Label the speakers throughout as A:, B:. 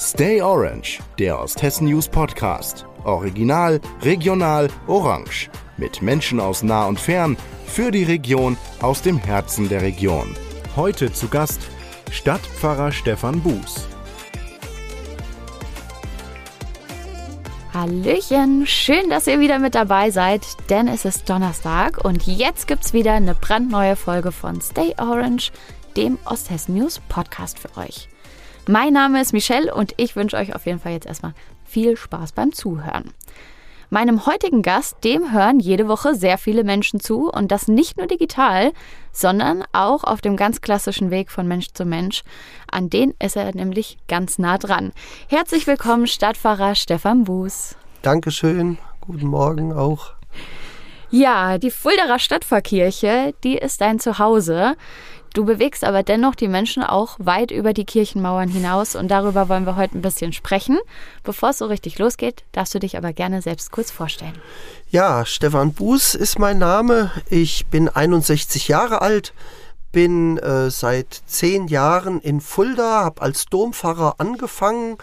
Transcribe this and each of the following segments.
A: Stay Orange, der Osthessen News Podcast. Original, regional, orange. Mit Menschen aus nah und fern, für die Region, aus dem Herzen der Region. Heute zu Gast Stadtpfarrer Stefan Buß.
B: Hallöchen, schön, dass ihr wieder mit dabei seid, denn es ist Donnerstag und jetzt gibt's wieder eine brandneue Folge von Stay Orange, dem Osthessen News Podcast für euch. Mein Name ist Michelle und ich wünsche euch auf jeden Fall jetzt erstmal viel Spaß beim Zuhören. Meinem heutigen Gast, dem hören jede Woche sehr viele Menschen zu und das nicht nur digital, sondern auch auf dem ganz klassischen Weg von Mensch zu Mensch. An den ist er nämlich ganz nah dran. Herzlich willkommen, Stadtpfarrer Stefan Buß.
C: Dankeschön, guten Morgen auch.
B: Ja, die Fuldaer Stadtpfarrkirche, die ist dein Zuhause. Du bewegst aber dennoch die Menschen auch weit über die Kirchenmauern hinaus und darüber wollen wir heute ein bisschen sprechen. Bevor es so richtig losgeht, darfst du dich aber gerne selbst kurz vorstellen.
C: Ja, Stefan Buß ist mein Name. Ich bin 61 Jahre alt, bin äh, seit zehn Jahren in Fulda, habe als Dompfarrer angefangen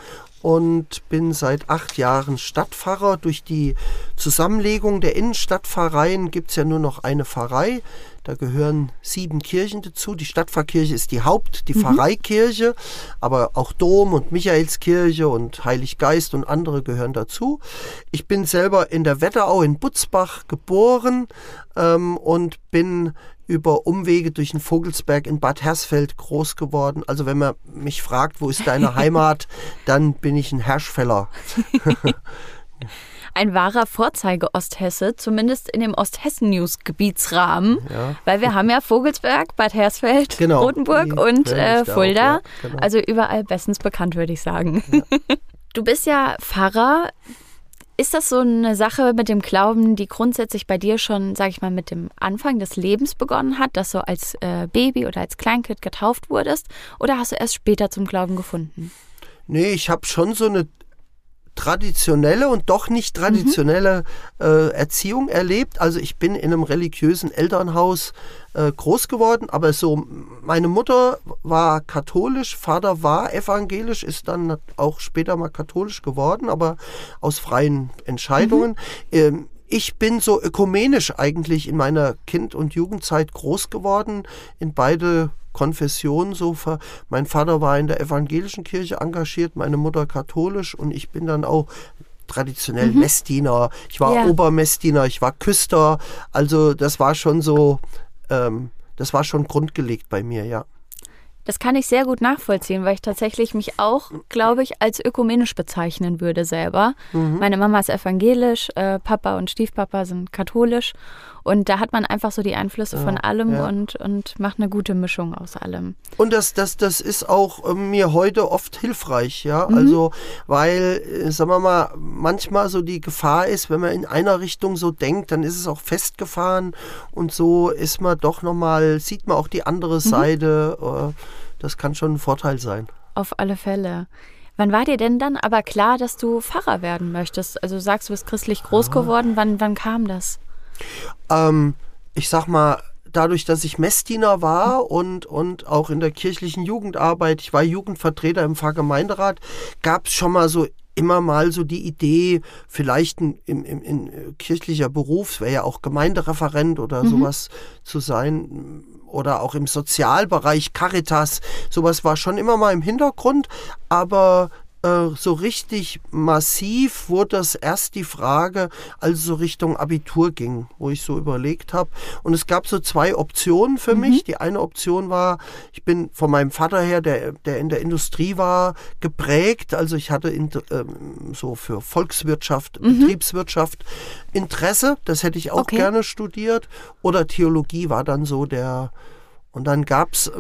C: und bin seit acht Jahren Stadtpfarrer. Durch die Zusammenlegung der Innenstadtpfarreien gibt es ja nur noch eine Pfarrei. Da gehören sieben Kirchen dazu. Die Stadtpfarrkirche ist die Haupt-, die mhm. Pfarreikirche, aber auch Dom und Michaelskirche und Heiliggeist und andere gehören dazu. Ich bin selber in der Wetterau in Butzbach geboren ähm, und bin über Umwege durch den Vogelsberg in Bad Hersfeld groß geworden. Also wenn man mich fragt, wo ist deine Heimat, dann bin ich ein Herschfeller.
B: ein wahrer Vorzeige-Osthesse, zumindest in dem Osthessen-News-Gebietsrahmen. Ja. Weil wir haben ja Vogelsberg, Bad Hersfeld, genau. Rotenburg und äh, Fulda. Auch, ja, genau. Also überall bestens bekannt, würde ich sagen. Ja. Du bist ja Pfarrer. Ist das so eine Sache mit dem Glauben, die grundsätzlich bei dir schon, sag ich mal, mit dem Anfang des Lebens begonnen hat, dass du als äh, Baby oder als Kleinkind getauft wurdest? Oder hast du erst später zum Glauben gefunden?
C: Nee, ich habe schon so eine traditionelle und doch nicht traditionelle mhm. äh, Erziehung erlebt. Also ich bin in einem religiösen Elternhaus äh, groß geworden, aber so meine Mutter war katholisch, Vater war evangelisch, ist dann auch später mal katholisch geworden, aber aus freien Entscheidungen. Mhm. Ähm, ich bin so ökumenisch eigentlich in meiner Kind- und Jugendzeit groß geworden, in beide Konfession so ver mein Vater war in der evangelischen Kirche engagiert, meine Mutter katholisch und ich bin dann auch traditionell mhm. Messdiener. Ich war ja. Obermessdiener, ich war Küster. Also das war schon so, ähm, das war schon grundgelegt bei mir, ja.
B: Das kann ich sehr gut nachvollziehen, weil ich tatsächlich mich auch, glaube ich, als ökumenisch bezeichnen würde selber. Mhm. Meine Mama ist evangelisch, äh, Papa und Stiefpapa sind katholisch. Und da hat man einfach so die Einflüsse ja, von allem ja. und, und macht eine gute Mischung aus allem.
C: Und das, das, das ist auch äh, mir heute oft hilfreich, ja. Mhm. Also, weil, äh, sagen wir mal, manchmal so die Gefahr ist, wenn man in einer Richtung so denkt, dann ist es auch festgefahren und so ist man doch nochmal, sieht man auch die andere mhm. Seite. Äh, das kann schon ein Vorteil sein.
B: Auf alle Fälle. Wann war dir denn dann aber klar, dass du Pfarrer werden möchtest? Also sagst du bist christlich groß geworden. Wann, wann kam das?
C: Ähm, ich sag mal, dadurch, dass ich Messdiener war und, und auch in der kirchlichen Jugendarbeit, ich war Jugendvertreter im Pfarrgemeinderat, gab es schon mal so immer mal so die Idee, vielleicht in, in, in kirchlicher Beruf, wäre ja auch Gemeindereferent oder mhm. sowas zu sein, oder auch im Sozialbereich, Caritas, sowas war schon immer mal im Hintergrund, aber äh, so richtig massiv wurde das erst die Frage, als es so Richtung Abitur ging, wo ich so überlegt habe. Und es gab so zwei Optionen für mhm. mich. Die eine Option war, ich bin von meinem Vater her, der, der in der Industrie war, geprägt. Also ich hatte in, ähm, so für Volkswirtschaft, mhm. Betriebswirtschaft Interesse. Das hätte ich auch okay. gerne studiert. Oder Theologie war dann so der und dann gab es, äh,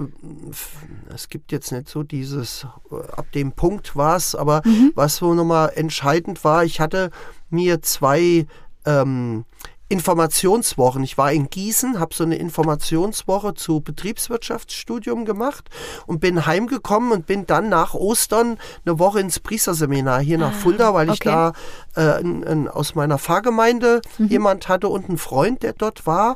C: es gibt jetzt nicht so dieses, äh, ab dem Punkt war es, aber mhm. was so nochmal entscheidend war, ich hatte mir zwei ähm, Informationswochen. Ich war in Gießen, habe so eine Informationswoche zu Betriebswirtschaftsstudium gemacht und bin heimgekommen und bin dann nach Ostern eine Woche ins Priesterseminar hier nach ah, Fulda, weil okay. ich da äh, in, in, aus meiner Pfarrgemeinde mhm. jemand hatte und einen Freund, der dort war.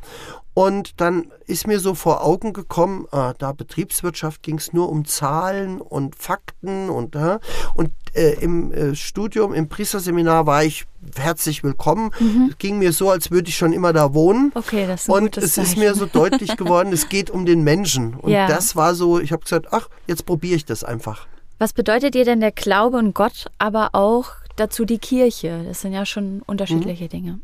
C: Und dann ist mir so vor Augen gekommen, äh, da Betriebswirtschaft ging es nur um Zahlen und Fakten und, äh, und äh, im äh, Studium, im Priesterseminar war ich herzlich willkommen.
B: Mhm.
C: Es ging mir so, als würde ich schon immer da wohnen.
B: Okay, das ist ein
C: Und es ist mir so deutlich geworden, es geht um den Menschen. Und
B: Ja.
C: das war so, ich habe gesagt, ach, jetzt probiere ich das einfach.
B: Was bedeutet dir denn der Glaube und Gott, aber auch dazu die Kirche? Das sind ja schon unterschiedliche
C: Mhm.
B: Dinge.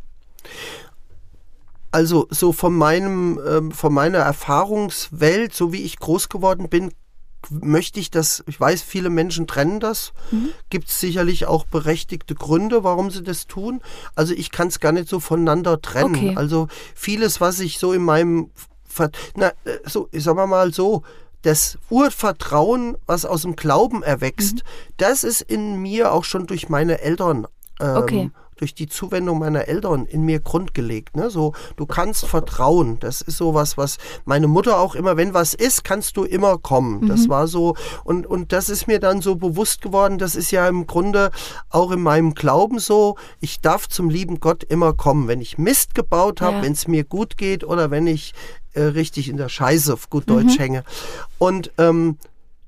C: Also so von meinem, ähm, von meiner Erfahrungswelt, so wie ich groß geworden bin, möchte ich das, ich weiß, viele Menschen trennen das.
B: Mhm.
C: Gibt es sicherlich auch berechtigte Gründe, warum sie das tun. Also ich kann es gar nicht so voneinander trennen.
B: Okay.
C: Also vieles, was ich so in meinem, na, äh, so, ich sag mal so, das Urvertrauen, was aus dem Glauben erwächst,
B: Mhm.
C: das ist in mir auch schon durch meine Eltern ähm,
B: Okay.
C: Durch die Zuwendung meiner Eltern in mir grundgelegt. Ne? So, du kannst vertrauen. Das ist so was, was meine Mutter auch immer, wenn was ist, kannst du immer kommen. Das war so, und, und das ist mir dann so bewusst geworden, das ist ja im Grunde auch in meinem Glauben so, ich darf zum lieben Gott immer kommen. Wenn ich Mist gebaut habe,
B: Ja.
C: wenn es mir gut geht oder wenn ich äh, richtig in der Scheiße auf gut Deutsch hänge. Und ähm,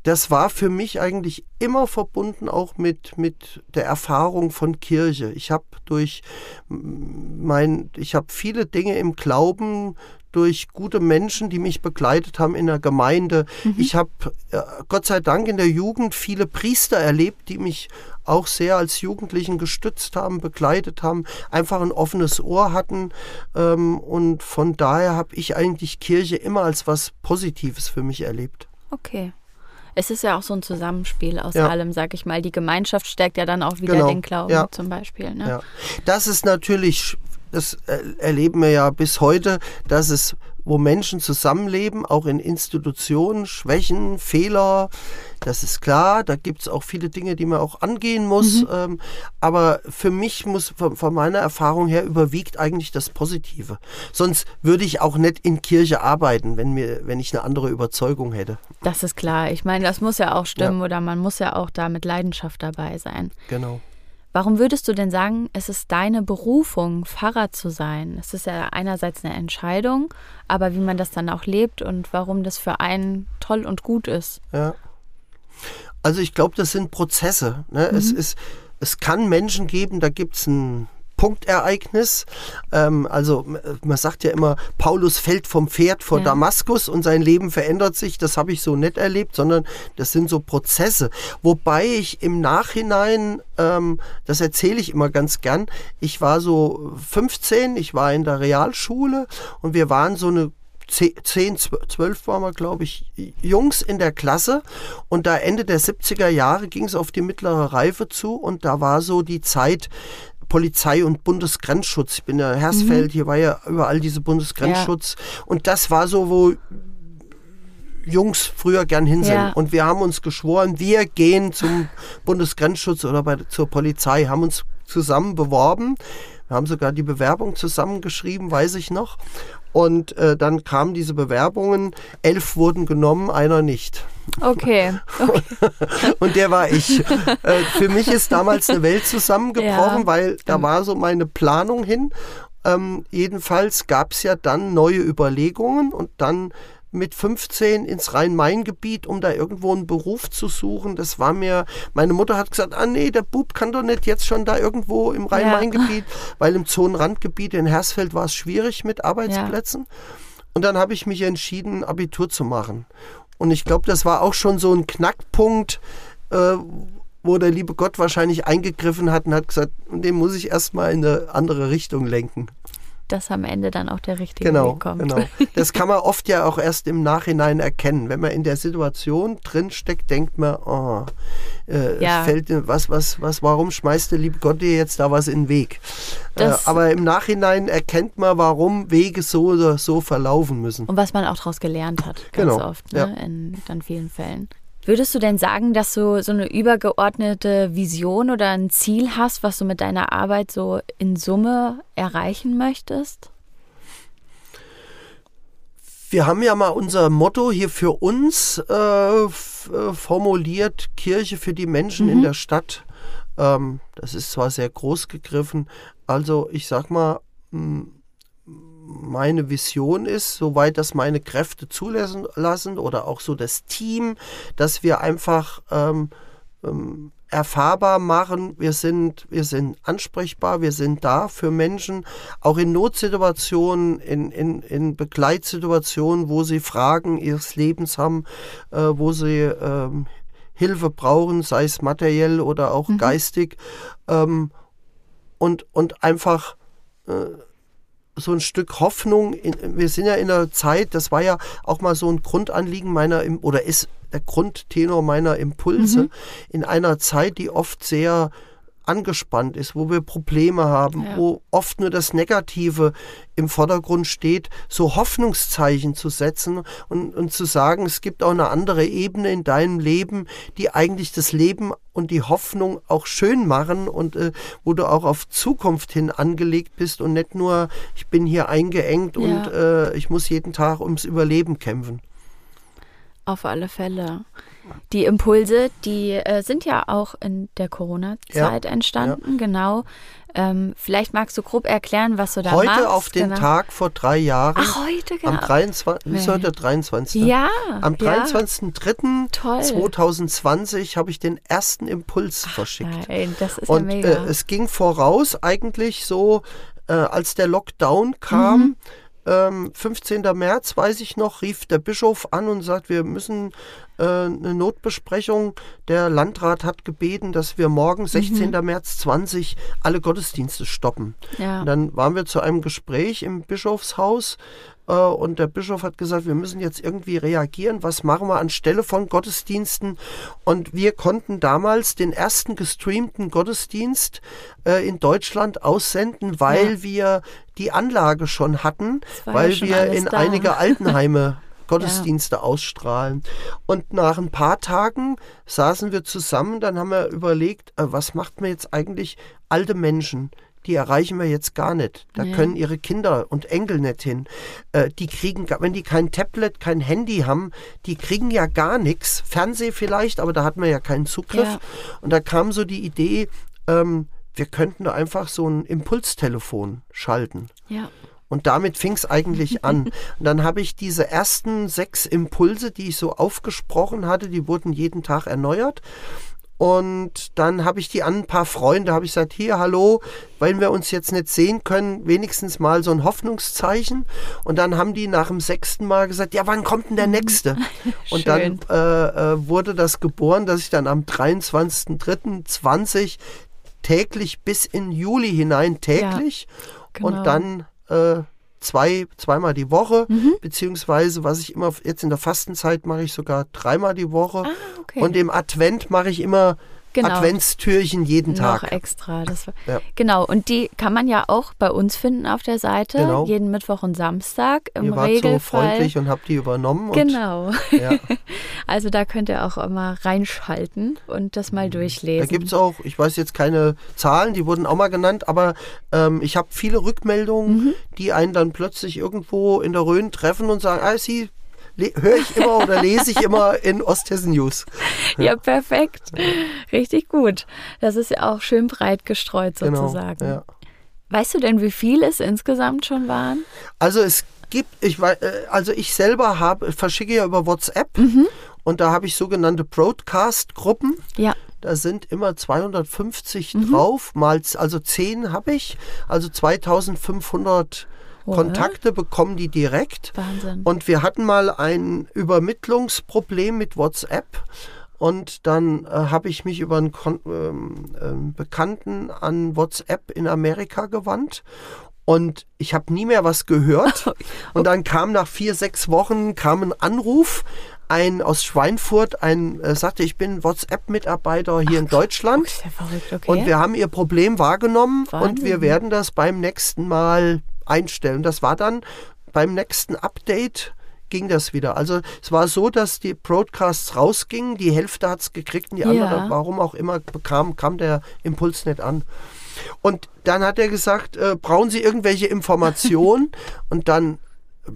C: das war für mich eigentlich immer verbunden auch mit, mit der Erfahrung von Kirche. Ich habe durch mein, ich habe viele Dinge im Glauben durch gute Menschen, die mich begleitet haben in der Gemeinde. Ich habe äh, Gott sei Dank in der Jugend viele Priester erlebt, die mich auch sehr als Jugendlichen gestützt haben, begleitet haben, einfach ein offenes Ohr hatten. Ähm, und von daher habe ich eigentlich Kirche immer als was Positives für mich erlebt.
B: Okay. Es ist ja auch so ein Zusammenspiel aus
C: Ja.
B: allem, sag ich mal. Die Gemeinschaft stärkt ja dann auch wieder
C: Genau.
B: den Glauben
C: Ja.
B: zum Beispiel. Ne?
C: Ja. Das ist natürlich, das er- erleben wir ja bis heute, dass es, wo Menschen zusammenleben, auch in Institutionen, Schwächen, Fehler, das ist klar. Da gibt es auch viele Dinge, die man auch angehen muss. Ähm, aber für mich muss, von, von meiner Erfahrung her, überwiegt eigentlich das Positive. Sonst würde ich auch nicht in Kirche arbeiten, wenn, mir, wenn ich eine andere Überzeugung hätte.
B: Das ist klar. Ich meine, das muss ja auch stimmen oder man muss ja auch da mit Leidenschaft dabei sein.
C: Genau.
B: Warum würdest du denn sagen, es ist deine Berufung, Pfarrer zu sein? Es ist ja einerseits eine Entscheidung, aber wie man das dann auch lebt und warum das für einen toll und gut ist.
C: Ja. Also ich glaube, das sind Prozesse. Ne? Es, ist, es kann Menschen geben, da gibt es ein Punktereignis. Ähm, also man sagt ja immer, Paulus fällt vom Pferd vor
B: Ja.
C: Damaskus und sein Leben verändert sich. Das habe ich so nicht erlebt, sondern das sind so Prozesse. Wobei ich im Nachhinein, ähm, das erzähle ich immer ganz gern, ich war so 15, ich war in der Realschule und wir waren so eine 10, 12 waren wir, glaube ich, Jungs in der Klasse. Und da Ende der 70er Jahre ging es auf die mittlere Reife zu. Und da war so die Zeit Polizei und Bundesgrenzschutz. Ich bin ja Hersfeld, hier war ja überall diese Bundesgrenzschutz. Und das war so, wo Jungs früher gern hin sind.
B: Ja.
C: Und wir haben uns geschworen, wir gehen zum Bundesgrenzschutz oder bei, zur Polizei, haben uns zusammen beworben. Wir haben sogar die Bewerbung zusammengeschrieben, weiß ich noch. Und äh, dann kamen diese Bewerbungen, elf wurden genommen, einer nicht.
B: Okay.
C: Und der war ich. äh, für mich ist damals eine Welt zusammengebrochen,
B: Ja.
C: weil da war so meine Planung hin. Ähm, jedenfalls gab es ja dann neue Überlegungen und dann mit 15 ins Rhein-Main-Gebiet, um da irgendwo einen Beruf zu suchen. Das war mir, meine Mutter hat gesagt, ah nee, der Bub kann doch nicht jetzt schon da irgendwo im Rhein-Main-Gebiet, weil im Zonenrandgebiet in Hersfeld war es schwierig mit Arbeitsplätzen. Und dann habe ich mich entschieden, Abitur zu machen. Und ich glaube, das war auch schon so ein Knackpunkt, äh, wo der liebe Gott wahrscheinlich eingegriffen hat und hat gesagt, den muss ich erstmal in eine andere Richtung lenken.
B: Dass am Ende dann auch der richtige
C: Genau,
B: Weg kommt.
C: genau. Das kann man oft ja auch erst im Nachhinein erkennen. Wenn man in der Situation drinsteckt, denkt man, oh, äh,
B: Ja.
C: fällt, was, was, was, warum schmeißt der liebe Gott dir jetzt da was in den Weg? Äh, aber im Nachhinein erkennt man, warum Wege so oder so verlaufen müssen.
B: Und was man auch daraus gelernt hat, ganz
C: Genau,
B: oft, ne?
C: ja.
B: in dann vielen Fällen. Würdest du denn sagen, dass du so eine übergeordnete Vision oder ein Ziel hast, was du mit deiner Arbeit so in Summe erreichen möchtest?
C: Wir haben ja mal unser Motto hier für uns äh, äh, formuliert, Kirche für die Menschen in der Stadt. Ähm, das ist zwar sehr groß gegriffen, also ich sag mal, meine Vision ist, soweit das meine Kräfte zulassen lassen oder auch so das Team, dass wir einfach ähm, ähm, erfahrbar machen. Wir sind, wir sind ansprechbar, wir sind da für Menschen, auch in Notsituationen, in, in, in Begleitsituationen, wo sie Fragen ihres Lebens haben, äh, wo sie ähm, Hilfe brauchen, sei es materiell oder auch mhm. geistig. Ähm, und, und einfach äh, so ein Stück Hoffnung. In, wir sind ja in einer Zeit, das war ja auch mal so ein Grundanliegen meiner, oder ist der Grundtenor meiner Impulse, mhm. in einer Zeit, die oft sehr angespannt ist, wo wir Probleme haben, ja. wo oft nur das Negative im Vordergrund steht, so Hoffnungszeichen zu setzen und, und zu sagen, es gibt auch eine andere Ebene in deinem Leben, die eigentlich das Leben und die Hoffnung auch schön machen und äh, wo du auch auf Zukunft hin angelegt bist und nicht nur, ich bin hier eingeengt ja. und äh, ich muss jeden Tag ums Überleben kämpfen.
B: Auf alle Fälle. Die Impulse, die äh, sind ja auch in der Corona-Zeit ja, entstanden, ja. genau. Ähm, vielleicht magst du grob erklären, was du da
C: heute
B: machst.
C: Heute auf den
B: genau.
C: Tag vor drei Jahren.
B: Ach, heute, genau.
C: Am 23. Ist heute der 23.
B: Ja.
C: Am 23.03.2020 habe ich den ersten Impuls Ach, verschickt.
B: Nein, das ist
C: Und
B: ja
C: mega. Äh, es ging voraus eigentlich so, äh, als der Lockdown kam. Mhm ähm, 15. März, weiß ich noch, rief der Bischof an und sagt, wir müssen äh, eine Notbesprechung. Der Landrat hat gebeten, dass wir morgen, 16. Mhm. März 20, alle Gottesdienste stoppen. Ja. dann waren wir zu einem Gespräch im Bischofshaus und der Bischof hat gesagt, wir müssen jetzt irgendwie reagieren. Was machen wir anstelle von Gottesdiensten? Und wir konnten damals den ersten gestreamten Gottesdienst äh, in Deutschland aussenden, weil ja. wir die Anlage schon hatten, weil ja schon wir in da. einige Altenheime Gottesdienste ja. ausstrahlen. Und nach ein paar Tagen saßen wir zusammen, dann haben wir überlegt, äh, was macht man jetzt eigentlich alte Menschen? Die erreichen wir jetzt gar nicht. Da ja. können ihre Kinder und Enkel nicht hin. Äh, die kriegen, wenn die kein Tablet, kein Handy haben, die kriegen ja gar nichts. Fernseh vielleicht, aber da hat man ja keinen Zugriff. Ja. Und da kam so die Idee, ähm, wir könnten da einfach so ein Impulstelefon schalten.
B: Ja.
C: Und damit fing es eigentlich an. Und dann habe ich diese ersten sechs Impulse, die ich so aufgesprochen hatte, die wurden jeden Tag erneuert. Und dann habe ich die an ein paar Freunde, habe ich gesagt, hier, hallo, weil wir uns jetzt nicht sehen können, wenigstens mal so ein Hoffnungszeichen. Und dann haben die nach dem sechsten Mal gesagt, ja, wann kommt denn der nächste? Und dann äh, äh, wurde das geboren, dass ich dann am 23.03.20 täglich bis in Juli hinein täglich ja, genau. und dann äh, zwei, zweimal die Woche, mhm. beziehungsweise was ich immer jetzt in der Fastenzeit mache ich sogar dreimal die Woche. Ah, okay. Und im Advent mache ich immer genau. Adventstürchen jeden Tag.
B: Noch extra. Das war, ja. Genau, und die kann man ja auch bei uns finden auf der Seite, genau. jeden Mittwoch und Samstag im
C: ihr wart
B: Regelfall.
C: so freundlich und habt die übernommen.
B: Genau. Und, ja. also da könnt ihr auch immer reinschalten und das mal durchlesen.
C: Da gibt es auch, ich weiß jetzt keine Zahlen, die wurden auch mal genannt, aber ähm, ich habe viele Rückmeldungen, mhm. die einen dann plötzlich irgendwo in der Rhön treffen und sagen, ah, Sie höre ich immer oder lese ich immer in Osthessen News.
B: Ja, perfekt. Richtig gut. Das ist ja auch schön breit gestreut genau, sozusagen. Genau, ja. Weißt du denn, wie viele es insgesamt schon waren?
C: Also es gibt, ich weiß, äh, also ich selber habe, verschicke ja über WhatsApp mhm. und da habe ich sogenannte Broadcast-Gruppen.
B: Ja.
C: Da sind immer 250 mhm. drauf, mal, also 10 habe ich, also 2500 Kontakte bekommen die direkt.
B: Wahnsinn.
C: Und wir hatten mal ein Übermittlungsproblem mit WhatsApp. Und dann äh, habe ich mich über einen Kon ähm, äh, Bekannten an WhatsApp in Amerika gewandt. Und ich habe nie mehr was gehört. Und dann kam nach vier, sechs Wochen kam ein Anruf, ein aus Schweinfurt, ein äh, sagte, ich bin WhatsApp-Mitarbeiter hier Ach, in Deutschland.
B: Verrückt, okay.
C: Und wir haben ihr Problem wahrgenommen Wahnsinn. und wir werden das beim nächsten Mal einstellen. Das war dann beim nächsten Update ging das wieder. Also es war so, dass die Broadcasts rausgingen, die Hälfte hat es gekriegt und die andere, ja. warum auch immer, bekam, kam der Impuls nicht an. Und dann hat er gesagt, äh, brauchen Sie irgendwelche Informationen? und dann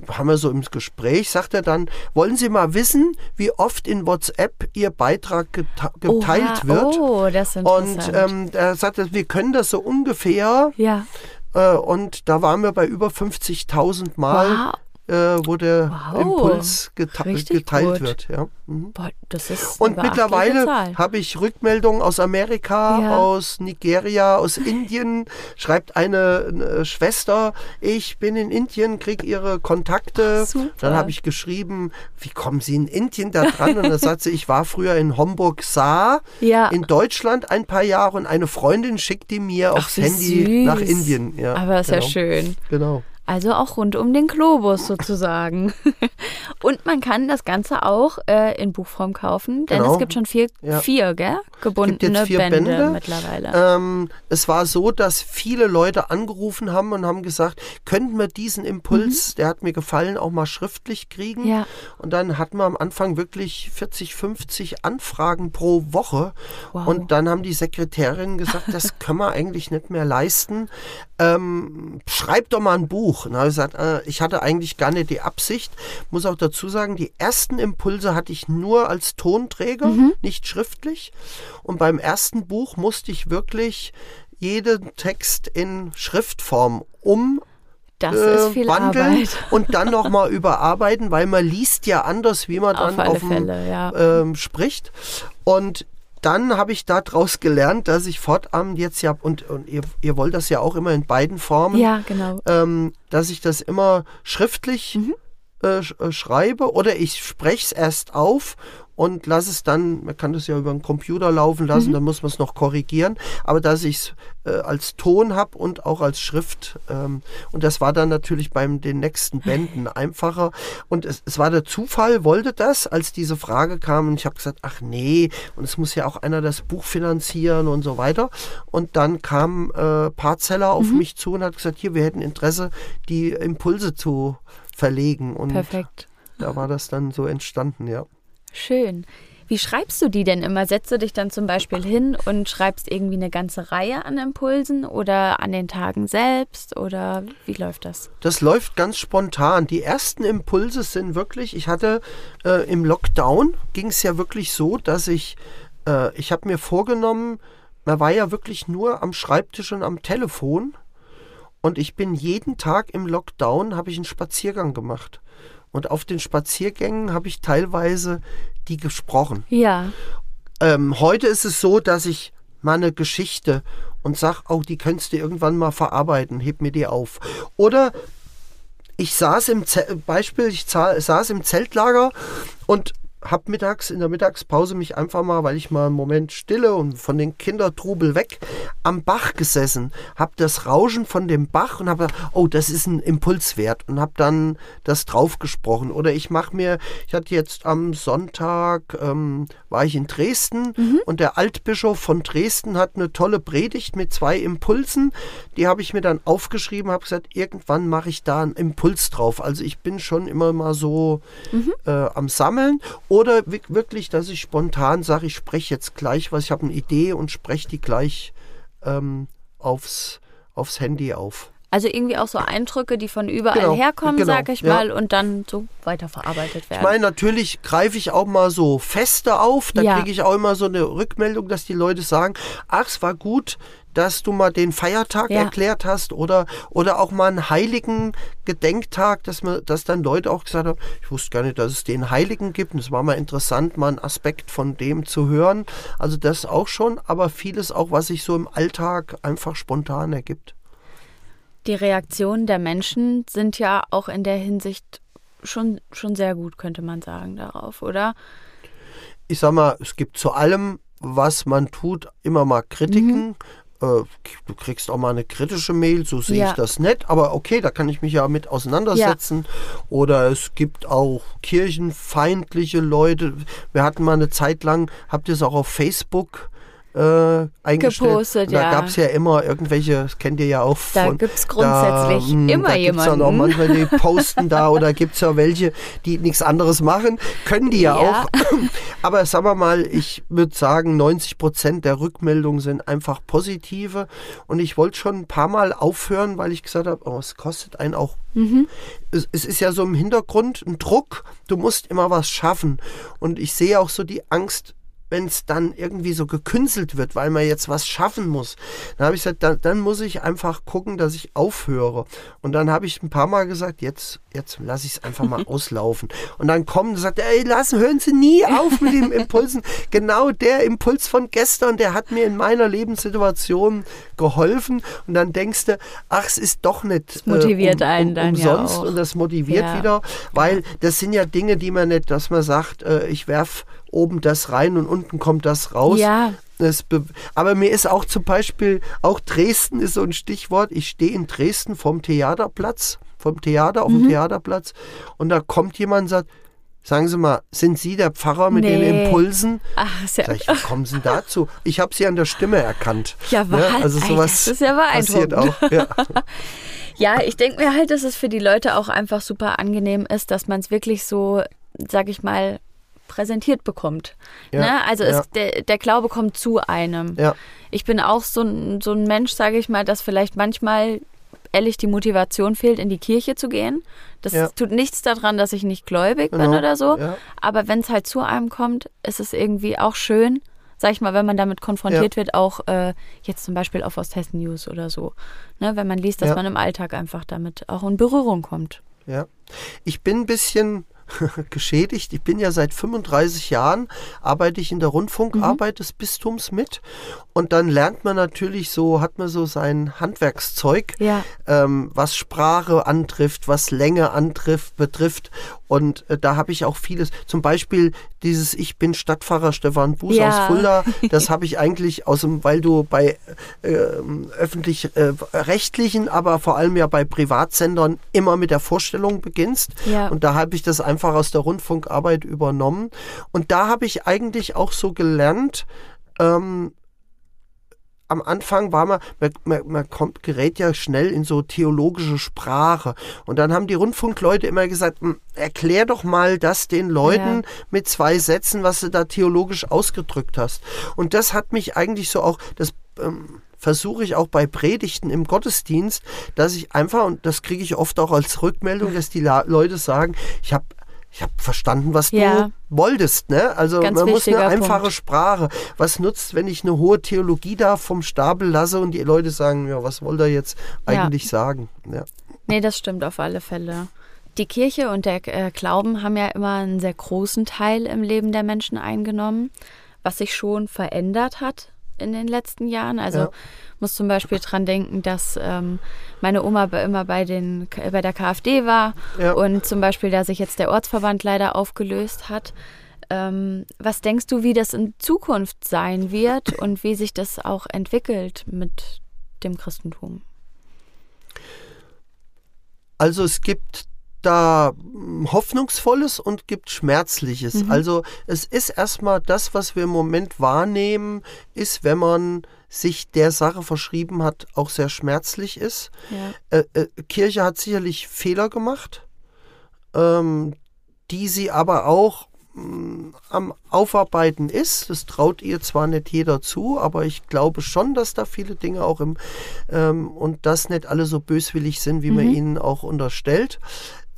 C: haben wir so im Gespräch, sagt er dann, wollen Sie mal wissen, wie oft in WhatsApp Ihr Beitrag geteilt Oha. wird?
B: Oh, das ist
C: interessant. Und ähm, er sagt, wir können das so ungefähr
B: ja
C: und da waren wir bei über 50.000 Mal.
B: Wow.
C: Äh, wo der
B: Wow.
C: Impuls
B: Richtig
C: geteilt
B: gut.
C: wird. Ja. Mhm.
B: Boah,
C: Und mittlerweile habe ich Rückmeldungen aus Amerika,
B: Ja.
C: aus Nigeria, aus Indien. Schreibt eine, eine Schwester, ich bin in Indien, kriege ihre Kontakte.
B: Ach.
C: Dann habe ich geschrieben, wie kommen Sie in Indien da dran? Und dann sagt sie, ich war früher in Homburg-Saar
B: Ja.
C: in Deutschland ein paar Jahre und eine Freundin schickte mir aufs
B: wie
C: Handy
B: süß.
C: nach Indien. Ja,
B: Aber ist
C: genau.
B: ja schön.
C: Genau.
B: Also auch rund um den Globus sozusagen. Und man kann das Ganze auch äh, in Buchform kaufen, denn
C: Genau.
B: es gibt schon vier,
C: Ja.
B: vier gell? gebundene
C: vier
B: Bände,
C: Bände.
B: mittlerweile.
C: Ähm, es war so, dass viele Leute angerufen haben und haben gesagt, könnten wir diesen Impuls, der hat mir gefallen, auch mal schriftlich kriegen.
B: Mhm. Ja.
C: Und dann hatten wir am Anfang wirklich 40, 50 Anfragen pro Woche.
B: Wow.
C: Und dann haben die Sekretärinnen gesagt, das können wir eigentlich nicht mehr leisten. Ähm, schreib doch mal ein Buch. Und dann habe ich gesagt, äh, ich hatte eigentlich gar nicht die Absicht. Muss auch dazu sagen, die ersten Impulse hatte ich nur als Tonträger,
B: Mhm.
C: nicht schriftlich. Und beim ersten Buch musste ich wirklich jeden Text in Schriftform um
B: das
C: äh,
B: ist viel
C: wandeln
B: Arbeit.
C: und dann nochmal überarbeiten, weil man liest ja anders, wie man
B: Auf
C: dann auf dem,
B: Fälle, ja.
C: ähm, spricht. Und dann habe ich daraus gelernt, dass ich fortan jetzt ja, und, und ihr, ihr wollt das ja auch immer in beiden Formen,
B: Ja, genau.
C: ähm, dass ich das immer schriftlich
B: Mhm.
C: äh, äh, schreibe oder ich spreche es erst auf und lasse es dann, man kann das ja über den Computer laufen lassen,
B: Mhm.
C: dann muss man es noch korrigieren, aber dass ich es äh, als Ton habe und auch als Schrift. Ähm, und das war dann natürlich beim den nächsten Bänden einfacher. Und es, es war der Zufall, wollte das, als diese Frage kam und ich habe gesagt, ach nee, und es muss ja auch einer das Buch finanzieren und so weiter. Und dann kam äh, Parzeller auf mich zu und hat gesagt, hier, wir hätten Interesse, die Impulse zu verlegen. Und
B: Perfekt.
C: da war das dann so entstanden, ja.
B: Schön. Wie schreibst du die denn immer? Setzt du dich dann zum Beispiel hin und schreibst irgendwie eine ganze Reihe an Impulsen oder an den Tagen selbst oder wie läuft das?
C: Das läuft ganz spontan. Die ersten Impulse sind wirklich, ich hatte äh, im Lockdown, ging es ja wirklich so, dass ich, äh, ich habe mir vorgenommen, man war ja wirklich nur am Schreibtisch und am Telefon und ich bin jeden Tag im Lockdown, habe ich einen Spaziergang gemacht. Und auf den Spaziergängen habe ich teilweise die gesprochen.
B: Ja.
C: Ähm, heute ist es so, dass ich mal eine Geschichte und sag, oh, die könntest du irgendwann mal verarbeiten, heb mir die auf. Oder ich saß im Ze Beispiel, ich saß im Zeltlager und hab mittags in der Mittagspause mich einfach mal, weil ich mal einen Moment stille und von den Kindertrubel weg am Bach gesessen, hab das Rauschen von dem Bach und hab gedacht, oh, das ist ein Impulswert und hab dann das draufgesprochen. Oder ich mache mir, ich hatte jetzt am Sonntag ähm, war ich in Dresden und der Altbischof von Dresden hat eine tolle Predigt mit zwei Impulsen. Die habe ich mir dann aufgeschrieben, habe gesagt, irgendwann mache ich da einen Impuls drauf. Also ich bin schon immer mal so äh, am Sammeln. Oder wi- wirklich, dass ich spontan sage, ich spreche jetzt gleich was, ich habe eine Idee und spreche die gleich ähm, aufs, aufs Handy auf.
B: Also irgendwie auch so Eindrücke, die von überall
C: Genau,
B: herkommen,
C: genau,
B: sag ich
C: ja.
B: mal, und dann so weiterverarbeitet werden.
C: Ich meine, natürlich greife ich auch mal so Feste auf. Da
B: Ja.
C: kriege ich auch immer so eine Rückmeldung, dass die Leute sagen, ach, es war gut, dass du mal den Feiertag
B: Ja.
C: erklärt hast oder, oder auch mal einen heiligen Gedenktag, dass, man, dass dann Leute auch gesagt haben, ich wusste gar nicht, dass es den Heiligen gibt. Und es war mal interessant, mal einen Aspekt von dem zu hören. Also das auch schon, aber vieles auch, was sich so im Alltag einfach spontan ergibt.
B: Die Reaktionen der Menschen sind ja auch in der Hinsicht schon, schon sehr gut, könnte man sagen, darauf, oder?
C: ich sag mal, es gibt zu allem, was man tut, immer mal Kritiken. Äh, du kriegst auch mal eine kritische Mail, so sehe
B: Ja.
C: ich das nicht. Aber okay, da kann ich mich ja mit auseinandersetzen. Oder es gibt auch kirchenfeindliche Leute. Wir hatten mal eine Zeit lang, habt ihr es auch auf Facebook äh, eingestellt?
B: Gepostet,
C: Und da
B: ja.
C: gab es ja immer irgendwelche, das kennt ihr ja auch
B: Da
C: von,
B: gibt's grundsätzlich
C: mh,
B: immer
C: da gibt's dann auch
B: jemanden.
C: manchmal, die posten da oder gibt es ja welche, die nichts anderes machen. Können die ja,
B: Ja.
C: auch. Aber sagen wir mal, ich würde sagen, 90 Prozent der Rückmeldungen sind einfach positive. Und ich wollte schon ein paar Mal aufhören, weil ich gesagt habe, oh, es kostet einen auch.
B: Mhm.
C: Es, es ist ja so im Hintergrund ein Druck. Du musst immer was schaffen. Und ich sehe auch so die Angst wenn es dann irgendwie so gekünstelt wird, weil man jetzt was schaffen muss, dann habe ich gesagt, dann, dann, muss ich einfach gucken, dass ich aufhöre. Und dann habe ich ein paar Mal gesagt, jetzt, jetzt lasse ich es einfach mal auslaufen. Und dann kommen und sagt, ey, lassen, hören Sie nie auf mit den Impulsen. genau der Impuls von gestern, der hat mir in meiner Lebenssituation geholfen. Und dann denkst du, ach, es ist doch nicht
B: das motiviert
C: äh, um, um,
B: einen dann
C: umsonst
B: ja auch.
C: und das motiviert
B: Ja.
C: wieder, weil das sind ja Dinge, die man nicht, dass man sagt, äh, ich werf oben das rein und unten kommt das raus.
B: Ja,
C: aber mir ist auch zum Beispiel, auch Dresden ist so ein Stichwort. Ich stehe in Dresden vom Theaterplatz, vom Theater auf
B: Mhm.
C: dem Theaterplatz und da kommt jemand und sagt, sagen Sie mal, sind Sie der Pfarrer mit den
B: Nee.
C: Impulsen?
B: ach, ja,
C: Sag ich, wie kommen Sie dazu? Ich habe Sie an der Stimme erkannt.
B: ja,
C: Ne?
B: wa-
C: Also
B: Ey,
C: sowas
B: das ist ja
C: passiert auch. Ja.
B: Ja, ich denke mir halt, dass es für die Leute auch einfach super angenehm ist, dass man es wirklich so, sag ich mal, präsentiert bekommt.
C: Ja,
B: ne? Also
C: ja.
B: es, der, der Glaube kommt zu einem.
C: Ja.
B: Ich bin auch so ein, so ein Mensch, sage ich mal, dass vielleicht manchmal ehrlich die Motivation fehlt, in die Kirche zu gehen. Das
C: Ja.
B: tut nichts daran, dass ich nicht gläubig bin
C: Genau,
B: oder so.
C: ja.
B: Aber wenn es halt zu einem kommt, ist es irgendwie auch schön, sag ich mal, wenn man damit konfrontiert wird, auch äh, jetzt zum Beispiel auf Osthessen News oder so. Ne, wenn man liest, dass
C: Ja.
B: man im Alltag einfach damit auch in Berührung kommt.
C: Ja. Ich bin ein bisschen geschädigt. Ich bin ja seit 35 Jahren, arbeite ich in der Rundfunkarbeit des Bistums mit. Und dann lernt man natürlich so, hat man so sein Handwerkszeug,
B: Ja.
C: ähm, was Sprache antrifft, was Länge antrifft, betrifft. Und äh, da habe ich auch vieles. Zum Beispiel dieses Ich bin Stadtpfarrer Stefan Buß
B: Ja.
C: aus Fulda. Das habe ich eigentlich aus dem, weil du bei äh, öffentlich-rechtlichen, aber vor allem ja bei Privatsendern immer mit der Vorstellung beginnst.
B: Ja.
C: Und da habe ich das einfach aus der Rundfunkarbeit übernommen. Und da habe ich eigentlich auch so gelernt, ähm, am Anfang war man, man, man, kommt, gerät ja schnell in so theologische Sprache. Und dann haben die Rundfunkleute immer gesagt, "Hm, erklär doch mal das den Leuten
B: Ja.
C: mit zwei Sätzen, was du da theologisch ausgedrückt hast. Und das hat mich eigentlich so auch, das ähm, versuche ich auch bei Predigten im Gottesdienst, dass ich einfach, und das kriege ich oft auch als Rückmeldung, dass die La Leute sagen, ich habe ich hab verstanden, was
B: Ja.
C: du wolltest. Ne? Also
B: Ganz
C: man muss eine
B: wichtiger
C: einfache
B: Punkt.
C: Sprache. Was nutzt, wenn ich eine hohe Theologie da vom Stapel lasse und die Leute sagen, ja, was wollt ihr jetzt
B: Ja.
C: eigentlich sagen? Ja.
B: Nee, das stimmt auf alle Fälle. Die Kirche und der äh, Glauben haben ja immer einen sehr großen Teil im Leben der Menschen eingenommen, was sich schon verändert hat in den letzten Jahren. Also
C: Ja.
B: muss zum Beispiel dran denken, dass ähm, meine Oma immer bei, den, bei der KfD war
C: Ja.
B: und zum Beispiel, da sich jetzt der Ortsverband leider aufgelöst hat. Ähm, was denkst du, wie das in Zukunft sein wird und wie sich das auch entwickelt mit dem Christentum?
C: Also es gibt da mm, Hoffnungsvolles und gibt Schmerzliches. Also es ist erstmal das, was wir im Moment wahrnehmen, ist, wenn man sich der Sache verschrieben hat, auch sehr schmerzlich ist.
B: Ja.
C: Äh, äh, Kirche hat sicherlich Fehler gemacht, ähm, die sie aber auch mh, am Aufarbeiten ist. Das traut ihr zwar nicht jeder zu, aber ich glaube schon, dass da viele Dinge auch im ähm, und das nicht alle so böswillig sind, wie man ihnen auch unterstellt.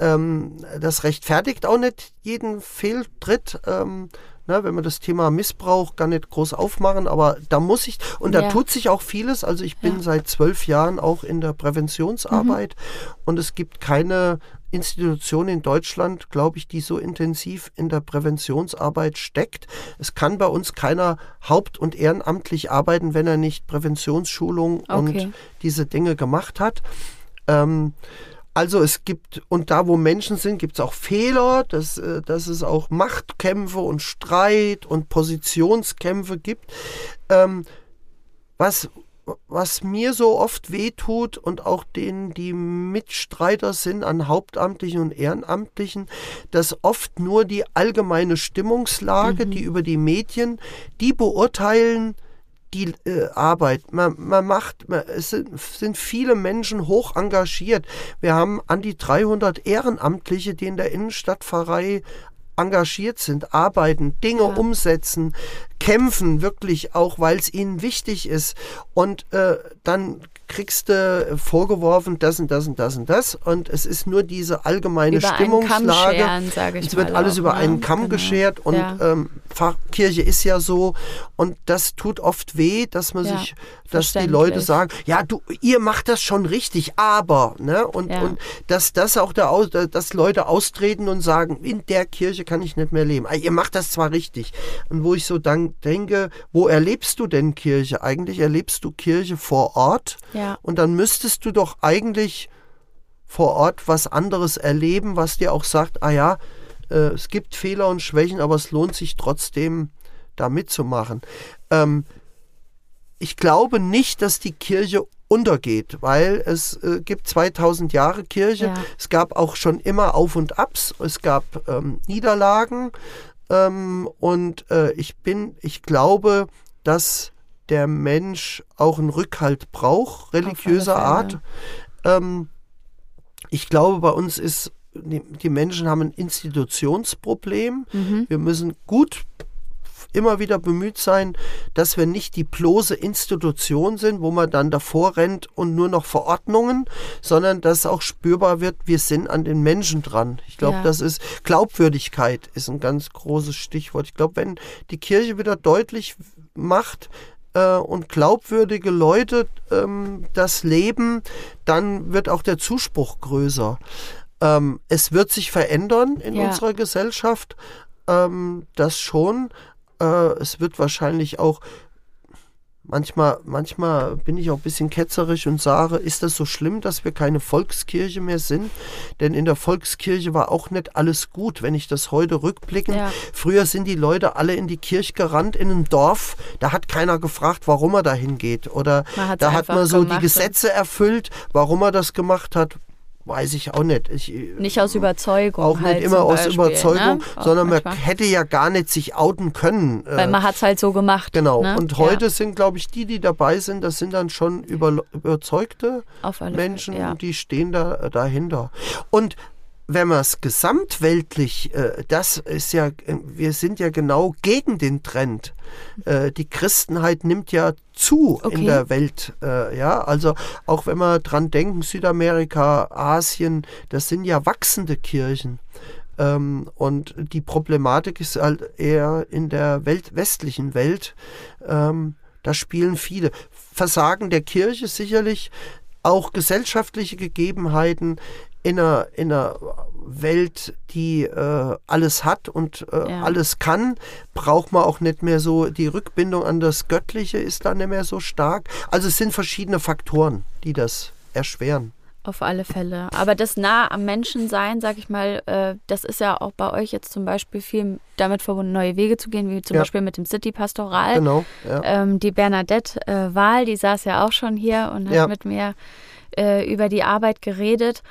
C: Ähm, das rechtfertigt auch nicht jeden Fehltritt. Ähm, ne, wenn wir das Thema Missbrauch gar nicht groß aufmachen, aber da muss ich, und da
B: Ja.
C: tut sich auch vieles. Also ich bin
B: Ja.
C: seit zwölf Jahren auch in der Präventionsarbeit und es gibt keine Institution in Deutschland, glaube ich, die so intensiv in der Präventionsarbeit steckt. Es kann bei uns keiner haupt- und ehrenamtlich arbeiten, wenn er nicht Präventionsschulung
B: Okay.
C: und diese Dinge gemacht hat. Ähm, also es gibt, und da wo Menschen sind, gibt es auch Fehler, dass, äh, dass es auch Machtkämpfe und Streit und Positionskämpfe gibt. Ähm, was, was mir so oft wehtut und auch denen, die Mitstreiter sind an Hauptamtlichen und Ehrenamtlichen, dass oft nur die allgemeine Stimmungslage, die über die Medien, die beurteilen, die äh, Arbeit. Man, man macht, man, es sind, sind viele Menschen hoch engagiert. Wir haben an die 300 Ehrenamtliche, die in der Innenstadtpfarrei engagiert sind, arbeiten, Dinge
B: Ja.
C: umsetzen, kämpfen wirklich auch, weil es ihnen wichtig ist. Und äh, dann kriegst du vorgeworfen, das und das und das und das. Und es ist nur diese allgemeine über Stimmungslage.
B: Scheren,
C: es wird alles auch, über ne? einen Kamm genau. geschert und ja. ähm, Kirche ist ja so. Und das tut oft weh, dass man ja, sich, dass die Leute sagen, ja, du, ihr macht das schon richtig, aber, ne? Und, ja. und dass das auch der, dass Leute austreten und sagen, in der Kirche kann ich nicht mehr leben. Ah, ihr macht das zwar richtig. Und wo ich so dann denke, wo erlebst du denn Kirche? Eigentlich erlebst du Kirche vor Ort.
B: Ja.
C: Und dann müsstest du doch eigentlich vor Ort was anderes erleben, was dir auch sagt, ah ja, äh, es gibt Fehler und Schwächen, aber es lohnt sich trotzdem, da mitzumachen. Ähm, ich glaube nicht, dass die Kirche untergeht, weil es äh, gibt 2000 Jahre Kirche. Ja. Es gab auch schon immer Auf und Abs. Es gab ähm, Niederlagen. Ähm, und äh, ich bin, ich glaube, dass der Mensch auch einen Rückhalt braucht, religiöser Art. Ähm, ich glaube, bei uns ist die Menschen haben ein Institutionsproblem. Mhm. Wir müssen gut immer wieder bemüht sein, dass wir nicht die bloße Institution sind, wo man dann davor rennt und nur noch Verordnungen, sondern dass auch spürbar wird, wir sind an den Menschen dran. Ich glaube, ja. das ist Glaubwürdigkeit ist ein ganz großes Stichwort. Ich glaube, wenn die Kirche wieder deutlich macht, äh, und glaubwürdige Leute ähm, das leben, dann wird auch der Zuspruch größer. Ähm, es wird sich verändern in ja. unserer Gesellschaft, ähm, das schon. Äh, es wird wahrscheinlich auch Manchmal, manchmal bin ich auch ein bisschen ketzerisch und sage, ist das so schlimm, dass wir keine Volkskirche mehr sind? Denn in der Volkskirche war auch nicht alles gut, wenn ich das heute rückblicke. Ja. Früher sind die Leute alle in die Kirche gerannt, in ein Dorf. Da hat keiner gefragt, warum er dahin geht. Oder da hat man so die Gesetze erfüllt, warum er das gemacht hat weiß ich auch nicht. Ich,
B: nicht aus Überzeugung.
C: Auch halt nicht immer aus Beispiel, Überzeugung, ne? sondern man hätte ja gar nicht sich outen können.
B: Weil man hat es halt so gemacht.
C: Genau. Ne? Und heute ja. sind, glaube ich, die, die dabei sind, das sind dann schon über, überzeugte Menschen, ja. die stehen da dahinter. Und wenn man es gesamtweltlich, äh, das ist ja, wir sind ja genau gegen den Trend. Äh, die Christenheit nimmt ja zu okay. in der Welt. Äh, ja, also auch wenn wir dran denken, Südamerika, Asien, das sind ja wachsende Kirchen. Ähm, und die Problematik ist halt eher in der Welt, westlichen Welt. Ähm, da spielen viele. Versagen der Kirche sicherlich, auch gesellschaftliche Gegebenheiten in einer, in einer Welt, die äh, alles hat und äh, ja. alles kann, braucht man auch nicht mehr so, die Rückbindung an das Göttliche ist da nicht mehr so stark. Also es sind verschiedene Faktoren, die das erschweren.
B: Auf alle Fälle. Aber das nah am Menschen sein, sag ich mal, äh, das ist ja auch bei euch jetzt zum Beispiel viel damit verbunden, neue Wege zu gehen, wie zum ja. Beispiel mit dem City Pastoral.
C: Genau. Ja.
B: Ähm, die Bernadette äh, Wahl, die saß ja auch schon hier und hat mit mir äh, über die Arbeit geredet.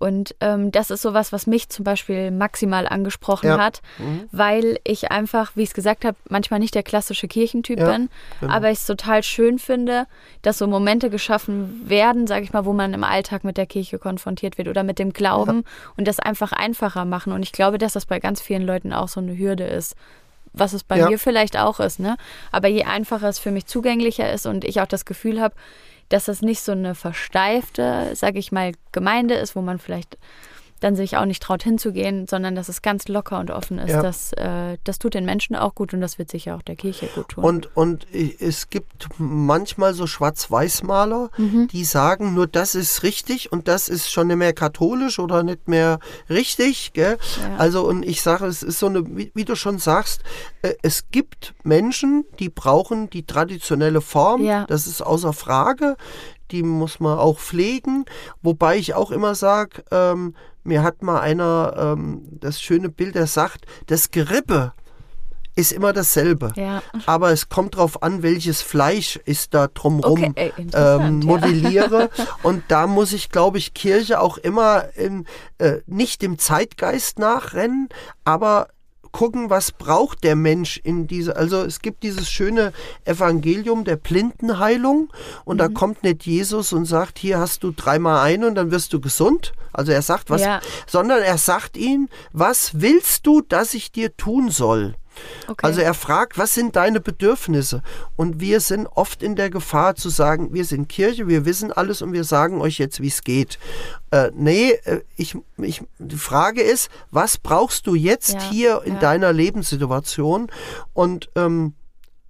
B: Und ähm, das ist sowas, was mich zum Beispiel maximal angesprochen ja. hat, mhm. weil ich einfach, wie ich es gesagt habe, manchmal nicht der klassische Kirchentyp ja, bin, genau. aber ich es total schön finde, dass so Momente geschaffen werden, sage ich mal, wo man im Alltag mit der Kirche konfrontiert wird oder mit dem Glauben ja. und das einfach einfacher machen. Und ich glaube, dass das bei ganz vielen Leuten auch so eine Hürde ist, was es bei ja. mir vielleicht auch ist, ne? Aber je einfacher es für mich zugänglicher ist und ich auch das Gefühl habe, dass es nicht so eine versteifte, sage ich mal, Gemeinde ist, wo man vielleicht dann sich auch nicht traut hinzugehen, sondern dass es ganz locker und offen ist. Ja. Das, äh, das tut den Menschen auch gut und das wird sicher auch der Kirche gut tun.
C: Und, und es gibt manchmal so Schwarz-Weiß-Maler, mhm. die sagen, nur das ist richtig und das ist schon nicht mehr katholisch oder nicht mehr richtig. Gell? Ja. Also, und ich sage, es ist so eine, wie, wie du schon sagst, äh, es gibt Menschen, die brauchen die traditionelle Form, ja. das ist außer Frage die muss man auch pflegen. Wobei ich auch immer sage, ähm, mir hat mal einer ähm, das schöne Bild, der sagt, das Gerippe ist immer dasselbe.
B: Ja.
C: Aber es kommt darauf an, welches Fleisch ist da drumherum okay, ähm, modelliere. Ja. Und da muss ich, glaube ich, Kirche auch immer im, äh, nicht dem Zeitgeist nachrennen, aber gucken, was braucht der Mensch in diese, also es gibt dieses schöne Evangelium der Blindenheilung und mhm. da kommt nicht Jesus und sagt, hier hast du dreimal ein und dann wirst du gesund. Also er sagt was, ja. sondern er sagt ihnen, was willst du, dass ich dir tun soll?
B: Okay.
C: Also er fragt, was sind deine Bedürfnisse? Und wir sind oft in der Gefahr zu sagen, wir sind Kirche, wir wissen alles und wir sagen euch jetzt, wie es geht. Äh, nee, äh, ich, ich, die Frage ist, was brauchst du jetzt
B: Ja,
C: hier in
B: ja.
C: deiner Lebenssituation? Und ähm,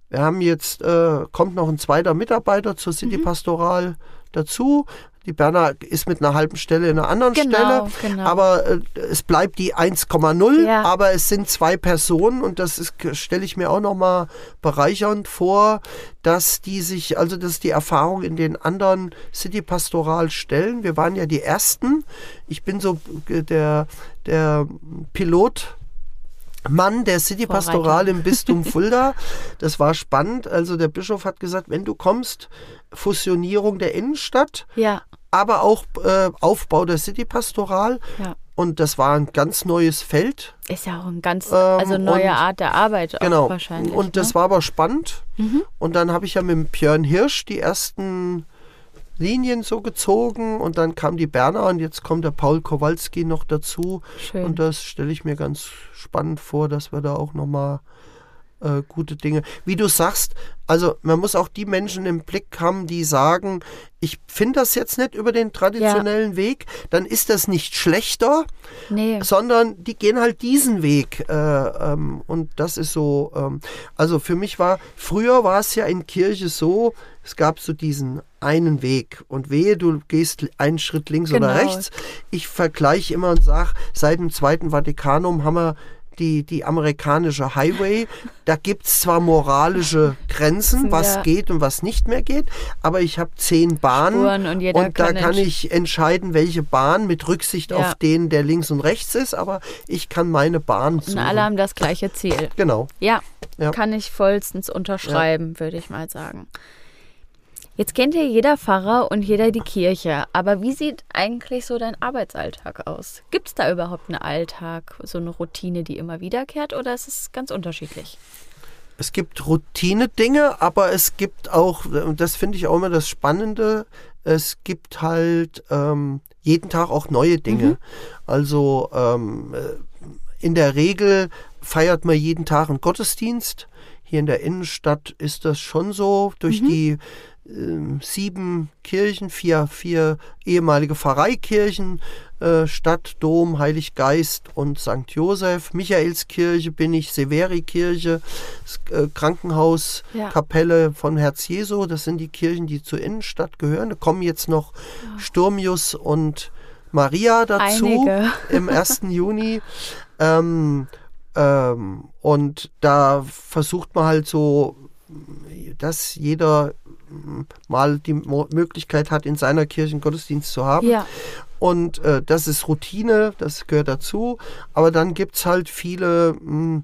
C: wir haben jetzt, äh, kommt noch ein zweiter Mitarbeiter zur City
B: Mhm.
C: Pastoral dazu. Die Berna ist mit einer halben Stelle in einer anderen
B: Genau,
C: Stelle.
B: genau.
C: Aber äh, es bleibt die 1,0,
B: Ja.
C: aber es sind zwei Personen und das stelle ich mir auch nochmal bereichernd vor, dass die sich, also das ist die Erfahrung in den anderen City Pastoral Stellen. Wir waren ja die ersten. Ich bin so der, der Pilot. Mann der City
B: Vorreiter.
C: Pastoral im Bistum Fulda. Das war spannend. Also der Bischof hat gesagt, wenn du kommst, Fusionierung der Innenstadt,
B: ja,
C: aber auch äh, Aufbau der City Pastoral.
B: ja.
C: Und das war ein ganz neues Feld.
B: Ist ja auch ein ganz,
C: Ähm,
B: also neue
C: und-
B: Art der Arbeit
C: Genau.
B: wahrscheinlich.
C: Und das
B: ne?
C: war aber spannend.
B: Mhm.
C: Und dann habe ich ja mit Björn Hirsch die ersten Linien so gezogen. Und dann kam die Berner und jetzt kommt der Paul Kowalski noch dazu.
B: Schön.
C: Und das stelle ich mir ganz spannend vor, dass wir da auch nochmal äh, gute Dinge. Wie du sagst, also man muss auch die Menschen im Blick haben, die sagen, ich finde das jetzt nicht über den traditionellen Weg, dann ist das nicht schlechter,
B: nee,
C: sondern die gehen halt diesen Weg. Äh, ähm, und das ist so, ähm, also für mich war, früher war es ja in Kirche so, es gab so diesen einen Weg und wehe, du gehst einen Schritt links oder
B: Genau.
C: rechts. Ich vergleiche immer und sage, seit dem Zweiten Vatikanum haben wir die, die amerikanische Highway. Da gibt es zwar moralische Grenzen, was
B: Ja.
C: geht und was nicht mehr geht, aber ich habe zehn Bahnen
B: und
C: und da
B: kann
C: ich entscheiden, welche Bahn mit Rücksicht
B: Ja.
C: auf den, der links und rechts ist, aber ich kann meine Bahn
B: und
C: suchen.
B: alle haben das gleiche Ziel.
C: Genau.
B: Ja,
C: Ja.
B: kann ich vollstens unterschreiben, würde ich mal sagen. Jetzt kennt ja jeder Pfarrer und jeder die Kirche, aber wie sieht eigentlich so dein Arbeitsalltag aus? Gibt es da überhaupt einen Alltag, so eine Routine, die immer wiederkehrt oder ist es ganz unterschiedlich?
C: Es gibt Routine-Dinge, aber es gibt auch, und das finde ich auch immer das Spannende, es gibt halt ähm, jeden Tag auch neue Dinge. Also ähm, äh, in der Regel feiert man jeden Tag einen Gottesdienst. Hier in der Innenstadt ist das schon so. Durch die ähm, sieben Kirchen, vier, vier ehemalige Pfarreikirchen, äh, Stadt, Dom, Heiliggeist und St. Josef, Michaelskirche bin ich, Severikirche, äh, Krankenhaus,
B: Ja.
C: Kapelle von Herz Jesu, das sind die Kirchen, die zur Innenstadt gehören. Da kommen jetzt noch Sturmius und Maria dazu
B: Einige.
C: im 1. Juni. Ähm, ähm, und da versucht man halt so, dass jeder mal die Mo Möglichkeit hat, in seiner Kirche einen Gottesdienst zu haben.
B: Ja,
C: Und äh, das ist Routine, das gehört dazu. Aber dann gibt es halt viele, mh,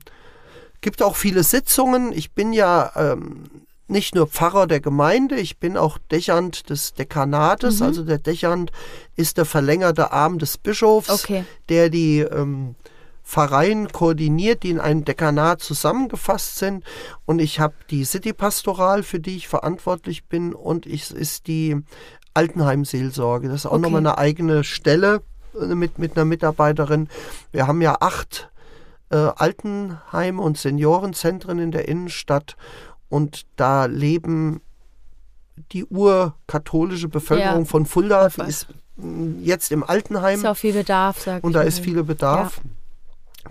C: gibt auch viele Sitzungen. Ich bin ja ähm, nicht nur Pfarrer der Gemeinde, ich bin auch Dechant des Dekanates. Also der Dechant ist der verlängerte Arm des Bischofs,
B: Okay.
C: der die ähm, Pfarreien koordiniert, die in einem Dekanat zusammengefasst sind. Und ich habe die City Pastoral, für die ich verantwortlich bin, und ich ist die Altenheimseelsorge. Das ist auch
B: Okay.
C: nochmal eine eigene Stelle äh, mit, mit einer Mitarbeiterin. Wir haben ja acht äh, Altenheime und Seniorenzentren in der Innenstadt und da leben die urkatholische Bevölkerung
B: Ja.
C: von Fulda, die ist mh, jetzt im Altenheim
B: ist auch viel Bedarf, sag
C: und
B: ich
C: da
B: mal.
C: ist viel Bedarf.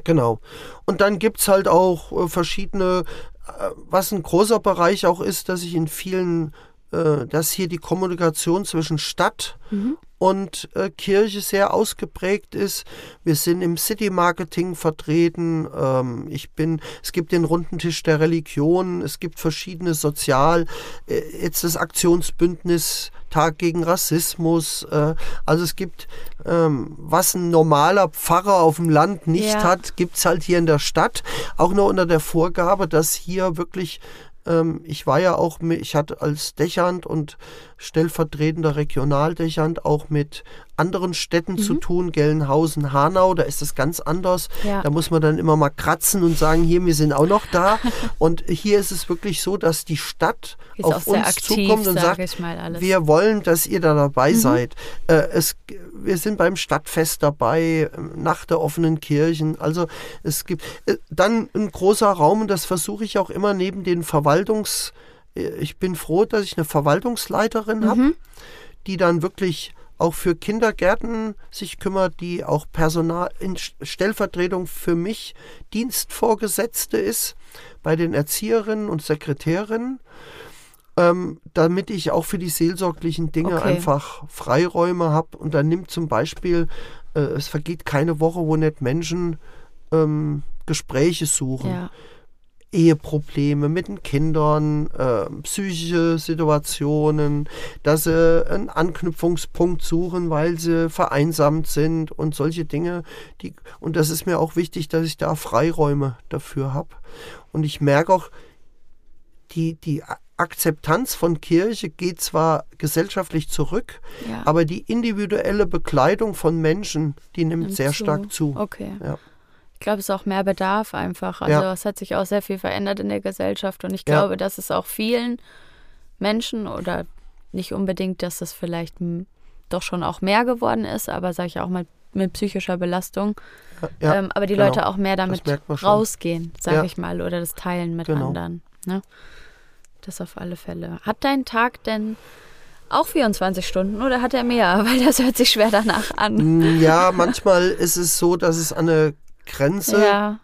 C: Genau. Und dann gibt es halt auch äh, verschiedene, äh, was ein großer Bereich auch ist, dass ich in vielen, äh, dass hier die Kommunikation zwischen Stadt
B: Mhm.
C: und äh, Kirche sehr ausgeprägt ist. Wir sind im City Marketing vertreten. Ähm, ich bin, es gibt den runden Tisch der Religion. Es gibt verschiedene Sozial, äh, jetzt das Aktionsbündnis Tag gegen Rassismus. Äh, also es gibt, ähm, was ein normaler Pfarrer auf dem Land nicht
B: Ja.
C: hat, gibt es halt hier in der Stadt. Auch nur unter der Vorgabe, dass hier wirklich ich war ja auch, ich hatte als Dechant und stellvertretender Regionaldechant auch mit anderen Städten
B: Mhm.
C: zu tun, Gelnhausen, Hanau, da ist das ganz anders.
B: Ja.
C: Da muss man dann immer mal kratzen und sagen, hier, wir sind auch noch da. und hier ist es wirklich so, dass die Stadt
B: Ist
C: auf uns
B: aktiv,
C: zukommt und
B: sag
C: sagt.
B: Mhm.
C: wir wollen, dass ihr da dabei seid. Äh, es, wir sind beim Stadtfest dabei, äh, nach der offenen Kirchen. Also es gibt äh, dann ein großer Raum und das versuche ich auch immer neben den Verwaltungs... Ich bin froh, dass ich eine Verwaltungsleiterin habe, die dann wirklich auch für Kindergärten sich kümmert, die auch Personal in Stellvertretung für mich Dienstvorgesetzte ist bei den Erzieherinnen und Sekretärinnen ähm, damit ich auch für die seelsorglichen Dinge
B: Okay.
C: einfach Freiräume habe. Und dann nimmt zum Beispiel, äh, es vergeht keine Woche, wo nicht Menschen ähm, Gespräche suchen.
B: ja.
C: Eheprobleme mit den Kindern, äh, psychische Situationen, dass sie einen Anknüpfungspunkt suchen, weil sie vereinsamt sind und solche Dinge. Die, und das ist mir auch wichtig, dass ich da Freiräume dafür habe. Und ich merke auch, die, die Akzeptanz von Kirche geht zwar gesellschaftlich zurück,
B: ja.
C: aber die individuelle Bekleidung von Menschen, die nimmt
B: Nimmt
C: sehr
B: zu.
C: stark zu.
B: Okay.
C: Ja.
B: Ich glaube, es ist auch mehr Bedarf einfach. Also
C: Ja.
B: es hat sich auch sehr viel verändert in der Gesellschaft und ich
C: Ja.
B: glaube, dass es auch vielen Menschen oder nicht unbedingt, dass es vielleicht doch schon auch mehr geworden ist, aber sage ich auch mal mit psychischer Belastung.
C: Ja,
B: ähm, aber die
C: genau.
B: Leute auch mehr damit rausgehen, sage
C: Ja.
B: ich mal, oder das Teilen mit
C: Genau.
B: anderen. Ne? Das auf alle Fälle. Hat dein Tag denn auch 24 Stunden oder hat er mehr? Weil das hört sich schwer danach an.
C: Mm, Ja, manchmal ist es so, dass es an eine Grenze
B: Ja,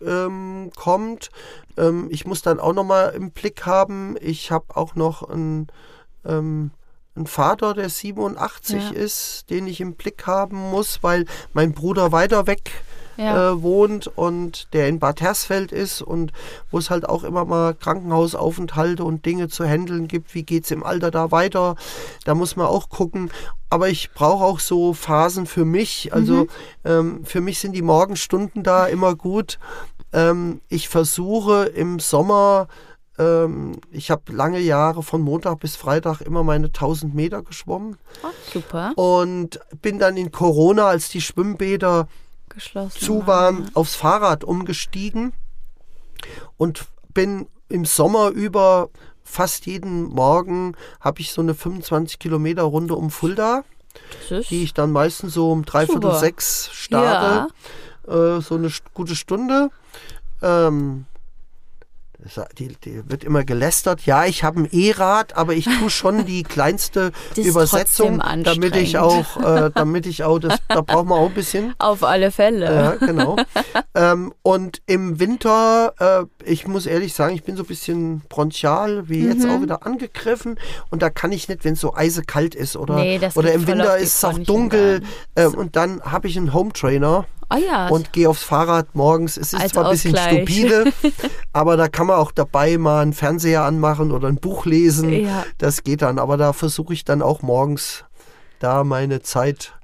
C: ähm, kommt. Ähm, ich muss dann auch nochmal im Blick haben, ich habe auch noch einen, ähm, einen Vater, der 87
B: Ja.
C: ist, den ich im Blick haben muss, weil mein Bruder weiter weg
B: ja.
C: äh, wohnt und der in Bad Hersfeld ist und wo es halt auch immer mal Krankenhausaufenthalte und Dinge zu handeln gibt. Wie geht es im Alter da weiter? Da muss man auch gucken. Aber ich brauche auch so Phasen für mich. Also ähm, für mich sind die Morgenstunden da immer gut. Ähm, ich versuche im Sommer, ähm, ich habe lange Jahre von Montag bis Freitag immer meine 1000 Meter geschwommen
B: Oh, super.
C: und bin dann in Corona, als die Schwimmbäder
B: Geschlossen.
C: zu waren, aufs Fahrrad umgestiegen und bin im Sommer über fast jeden Morgen habe ich so eine 25 Kilometer Runde um Fulda, die ich dann meistens so um dreiviertel sechs starte, äh, so eine gute Stunde. Ähm, die, die wird immer gelästert. Ja, ich habe ein E-Rad, aber ich tue schon die kleinste Übersetzung, damit ich auch, äh, damit ich auch, das, da braucht man auch ein bisschen.
B: Auf alle Fälle.
C: Ja, genau. ähm, und im Winter, äh, ich muss ehrlich sagen, ich bin so ein bisschen bronchial, wie jetzt
B: Mhm.
C: auch wieder angegriffen. Und da kann ich nicht, wenn es so eisekalt ist oder,
B: Nee,
C: oder im Winter ist es auch dunkel. ähm, und dann habe ich einen Home Trainer
B: Oh ja.
C: und gehe aufs Fahrrad morgens. Es ist
B: Als
C: zwar ein bisschen stupide, aber da kann man auch dabei mal einen Fernseher anmachen oder ein Buch lesen.
B: Ja.
C: Das geht dann. Aber da versuche ich dann auch morgens da meine Zeit.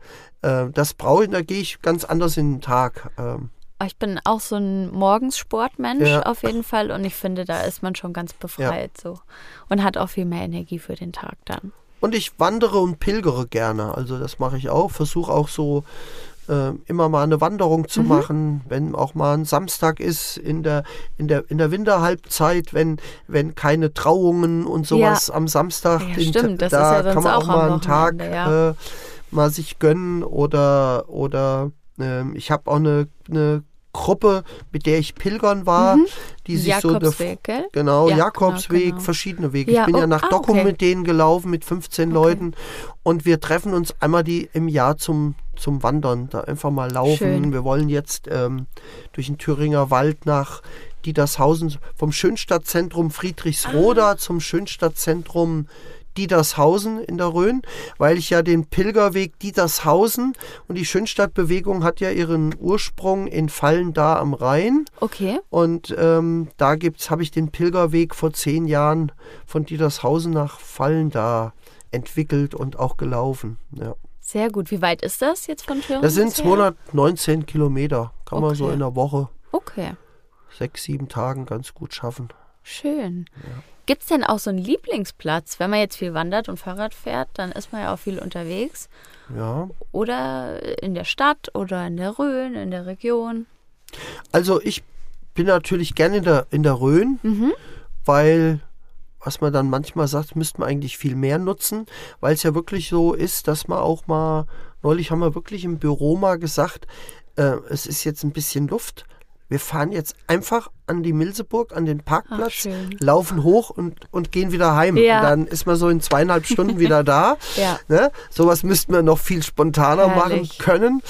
C: Äh, das brauche ich, da gehe ich ganz anders in den Tag. Ähm,
B: ich bin auch so ein Morgenssportmensch
C: Ja.
B: auf jeden Fall und ich finde, da ist man schon ganz befreit so und hat auch viel mehr Energie für den Tag dann.
C: Und ich wandere und pilgere gerne. Also das mache ich auch. Versuche auch so äh, immer mal eine Wanderung
B: Mhm.
C: zu machen, wenn auch mal ein Samstag ist in der, in der, in der Winterhalbzeit, wenn, wenn keine Trauungen und sowas am Samstag.
B: Ja,
C: den-
B: stimmt. Das
C: da
B: ist ja
C: kann man auch,
B: auch
C: mal einen Tag
B: ja.
C: äh, mal sich gönnen oder, oder ähm, ich habe auch eine, eine Gruppe, mit der ich pilgern war, die sich so
B: Jakobsweg, gell?
C: Genau,
B: Ja,
C: Jakobsweg,
B: genau, genau.
C: verschiedene Wege.
B: Ja,
C: ich bin ja
B: oh,
C: nach
B: ah,
C: Dokkum
B: okay.
C: mit denen gelaufen, mit 15 Leuten. Und wir treffen uns einmal die im Jahr zum, zum Wandern, da einfach mal laufen.
B: Schön.
C: Wir wollen jetzt ähm, durch den Thüringer Wald nach Dietershausen, vom Schönstadtzentrum Friedrichsroda
B: Ah.
C: zum Schönstadtzentrum Dietershausen in der Rhön, weil ich ja den Pilgerweg Dietershausen und die Schönstadtbewegung hat ja ihren Ursprung in Fallen da am Rhein.
B: Okay.
C: Und ähm, da gibt's, habe ich den Pilgerweg vor zehn Jahren von Dietershausen nach Fallen da entwickelt und auch gelaufen. Ja.
B: Sehr gut. Wie weit ist das jetzt von Thüringen?
C: Das sind
B: bisher?
C: 219 Kilometer. Kann man so
B: Okay.
C: in einer Woche,
B: Okay.
C: sechs, sieben Tagen ganz gut schaffen.
B: Schön. Gibt es denn auch so einen Lieblingsplatz? Wenn man jetzt viel wandert und Fahrrad fährt, dann ist man ja auch viel unterwegs.
C: Ja.
B: Oder in der Stadt oder in der Rhön, in der Region.
C: Also ich bin natürlich gerne in der, in der Rhön,
B: Mhm.
C: weil was man dann manchmal sagt, müsste man eigentlich viel mehr nutzen, weil es ja wirklich so ist, dass man auch mal, neulich haben wir wirklich im Büro mal gesagt, äh, es ist jetzt ein bisschen Luft. Wir fahren jetzt einfach an die Milseburg, an den Parkplatz,
B: schön.
C: laufen hoch und, und gehen wieder heim.
B: Ja.
C: Und dann ist man so in zweieinhalb Stunden wieder da.
B: Ja.
C: Ne? Sowas müssten wir noch viel spontaner machen
B: Herrlich.
C: können.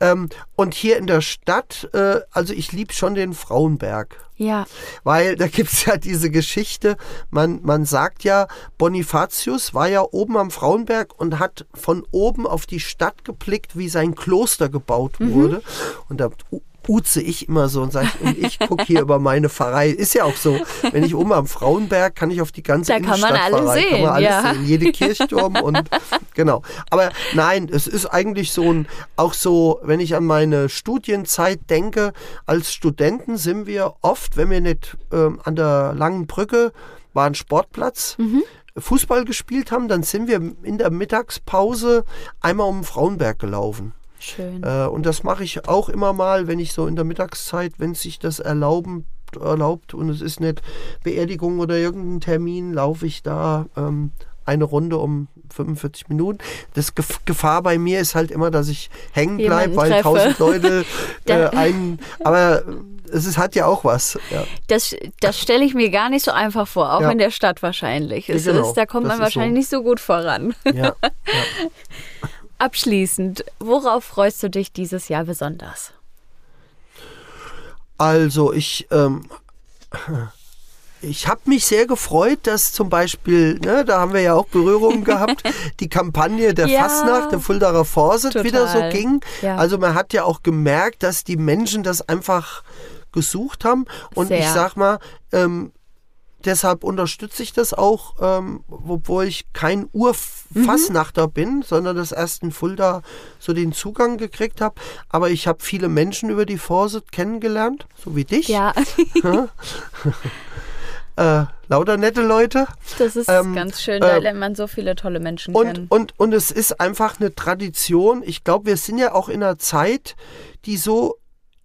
C: Ähm, und hier in der Stadt, äh, also ich liebe schon den Frauenberg.
B: Ja,
C: Weil da gibt es ja diese Geschichte, man, man sagt ja, Bonifatius war ja oben am Frauenberg und hat von oben auf die Stadt geblickt, wie sein Kloster gebaut
B: Mhm.
C: wurde. Und da uze ich immer so und sage, und ich gucke hier über meine Pfarrei. Ist ja auch so. Wenn ich oben am Frauenberg, kann ich auf die ganze
B: Da kann man
C: Innenstadt
B: alles
C: Pfarrei, kann
B: sehen,
C: man alles
B: ja.
C: sehen. Jede Kirchturm und genau. Aber nein, es ist eigentlich so ein, auch so, wenn ich an meine Studienzeit denke, als Studenten sind wir oft, wenn wir nicht ähm, an der langen Brücke war ein Sportplatz, Fußball gespielt haben, dann sind wir in der Mittagspause einmal um den Frauenberg gelaufen.
B: Schön.
C: Äh, und das mache ich auch immer mal, wenn ich so in der Mittagszeit, wenn sich das erlauben, erlaubt und es ist nicht Beerdigung oder irgendein Termin, laufe ich da ähm, eine Runde um 45 Minuten. Das Gef Gefahr bei mir ist halt immer, dass ich hängen bleibe, weil tausend Leute äh, einen. Aber es ist, hat ja auch was. Ja.
B: Das, das stelle ich mir gar nicht so einfach vor, auch
C: Ja.
B: in der Stadt wahrscheinlich.
C: Ja, genau.
B: ist, da kommt
C: Das
B: man
C: ist so.
B: wahrscheinlich nicht so gut voran.
C: Ja.
B: Abschließend, worauf freust du dich dieses Jahr besonders?
C: Also ich, ähm, ich habe mich sehr gefreut, dass zum Beispiel, ne, da haben wir ja auch Berührungen gehabt, die Kampagne der
B: Ja.
C: Fastnacht, der Fuldaer
B: Total.
C: wieder so ging.
B: Ja.
C: Also man hat ja auch gemerkt, dass die Menschen das einfach gesucht haben. Und
B: Sehr.
C: ich sag mal, ähm, deshalb unterstütze ich das auch, ähm, obwohl ich kein Urfassnachter bin, sondern das erst in Fulda so den Zugang gekriegt habe. Aber ich habe viele Menschen über die Vorsit kennengelernt, so wie dich.
B: Ja,
C: Äh, lauter nette Leute.
B: das ist
C: Ähm,
B: ganz schön, da
C: äh,
B: lernt man so viele tolle Menschen kennen.
C: Und, und, und es ist einfach eine Tradition. Ich glaube, wir sind ja auch in einer Zeit, die so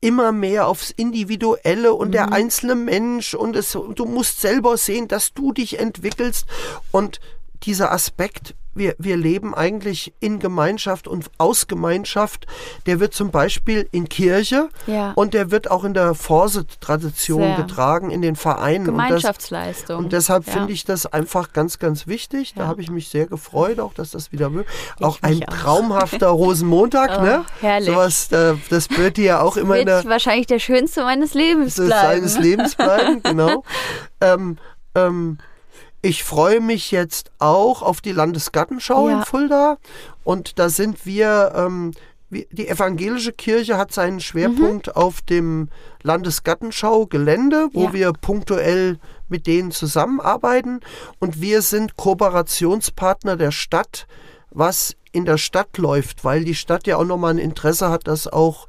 C: immer mehr aufs Individuelle und
B: Mhm.
C: der einzelne Mensch und es, du musst selber sehen, dass du dich entwickelst und dieser Aspekt, wir, wir leben eigentlich in Gemeinschaft und aus Gemeinschaft, der wird zum Beispiel in Kirche
B: Ja.
C: und der wird auch in der Vorsit-Tradition
B: Sehr.
C: getragen, in den Vereinen. Und das,
B: Gemeinschaftsleistung.
C: und deshalb
B: Ja.
C: finde ich das einfach ganz, ganz wichtig. Da
B: Ja.
C: habe ich mich sehr gefreut, auch dass das wieder möglich Auch ein
B: auch.
C: traumhafter Rosenmontag,
B: Oh,
C: ne?
B: herrlich.
C: Sowas, äh, das wird dir ja auch immer in
B: wird
C: der
B: wahrscheinlich der schönste meines Lebens bleiben.
C: seines Lebens bleiben, genau. ähm, ähm, ich freue mich jetzt auch auf die Landesgartenschau
B: Ja.
C: in Fulda. Und da sind wir, ähm, die evangelische Kirche hat seinen Schwerpunkt auf dem Landesgartenschau-Gelände, wo
B: Ja.
C: wir punktuell mit denen zusammenarbeiten. Und wir sind Kooperationspartner der Stadt, was in der Stadt läuft, weil die Stadt ja auch nochmal ein Interesse hat, dass auch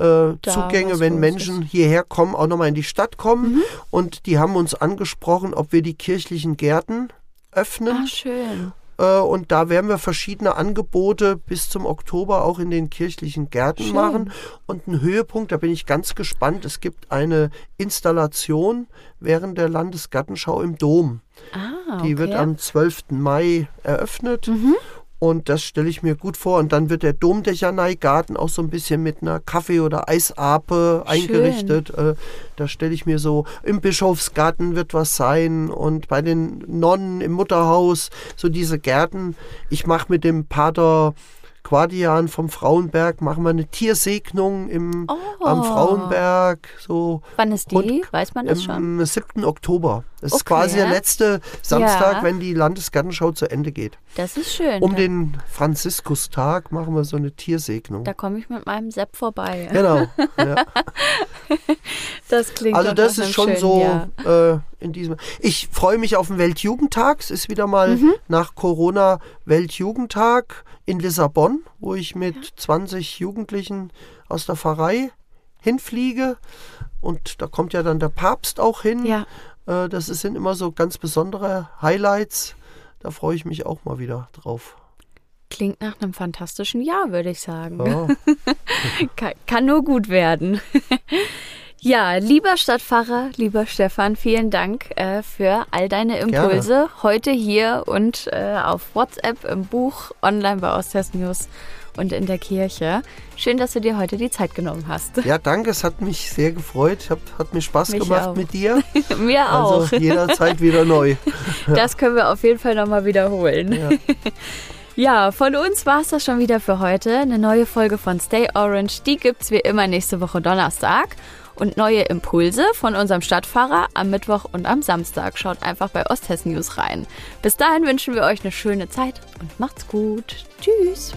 C: äh, Zugänge, wenn Menschen hierher kommen, auch nochmal in die Stadt kommen. Und die haben uns angesprochen, ob wir die kirchlichen Gärten öffnen.
B: Ah, schön.
C: Äh, und da werden wir verschiedene Angebote bis zum Oktober auch in den kirchlichen Gärten
B: Schön.
C: machen. Und ein Höhepunkt, da bin ich ganz gespannt, es gibt eine Installation während der Landesgartenschau im Dom.
B: Ah,
C: Die
B: okay.
C: wird am 12. Mai eröffnet. Und das stelle ich mir gut vor. Und dann wird der Domdechanei-Garten auch so ein bisschen mit einer Kaffee- oder Eisape eingerichtet. Äh, da stelle ich mir so, im Bischofsgarten wird was sein und bei den Nonnen im Mutterhaus, so diese Gärten. Ich mache mit dem Pater Quadian vom Frauenberg, machen wir eine Tiersegnung im,
B: Oh.
C: am Frauenberg. So
B: Wann ist die?
C: Und
B: Weiß man das schon?
C: am 7. Oktober. Das ist
B: Okay.
C: quasi der letzte Samstag,
B: Ja.
C: wenn die Landesgartenschau zu Ende geht.
B: Das ist schön.
C: Um
B: da,
C: den Franziskustag machen wir so eine Tiersegnung.
B: da komme ich mit meinem Sepp vorbei.
C: Genau. Ja.
B: Das klingt
C: Also das ist schon
B: schönen
C: so
B: Jahr.
C: äh, in diesem. Ich freue mich auf den Weltjugendtag. Es ist wieder mal
B: Mhm.
C: nach Corona Weltjugendtag in Lissabon, wo ich mit 20 Jugendlichen aus der Pfarrei hinfliege. Und da kommt ja dann der Papst auch hin.
B: Ja,
C: Äh, das sind immer so ganz besondere Highlights. Da freue ich mich auch mal wieder drauf.
B: Klingt nach einem fantastischen Jahr, würde ich sagen.
C: Ja.
B: kann, kann nur gut werden. Ja, lieber Stadtpfarrer, lieber Stefan, vielen Dank äh, für all deine Impulse
C: Gerne.
B: heute hier und äh, auf WhatsApp, im Buch, online bei Osthessen News und in der Kirche. Schön, dass du dir heute die Zeit genommen hast.
C: ja, danke, es hat mich sehr gefreut. Hab, hat mir Spaß
B: Mich
C: gemacht
B: auch.
C: mit dir.
B: Mir auch.
C: Also jederzeit wieder neu.
B: Das können wir auf jeden Fall nochmal wiederholen.
C: Ja.
B: Ja, von uns war es das schon wieder für heute. Eine neue Folge von Stay Orange, die gibt's wie immer nächste Woche Donnerstag. Und neue Impulse von unserem Stadtfahrer am Mittwoch und am Samstag. Schaut einfach bei Osthessen News rein. Bis dahin wünschen wir euch eine schöne Zeit und macht's gut. Tschüss.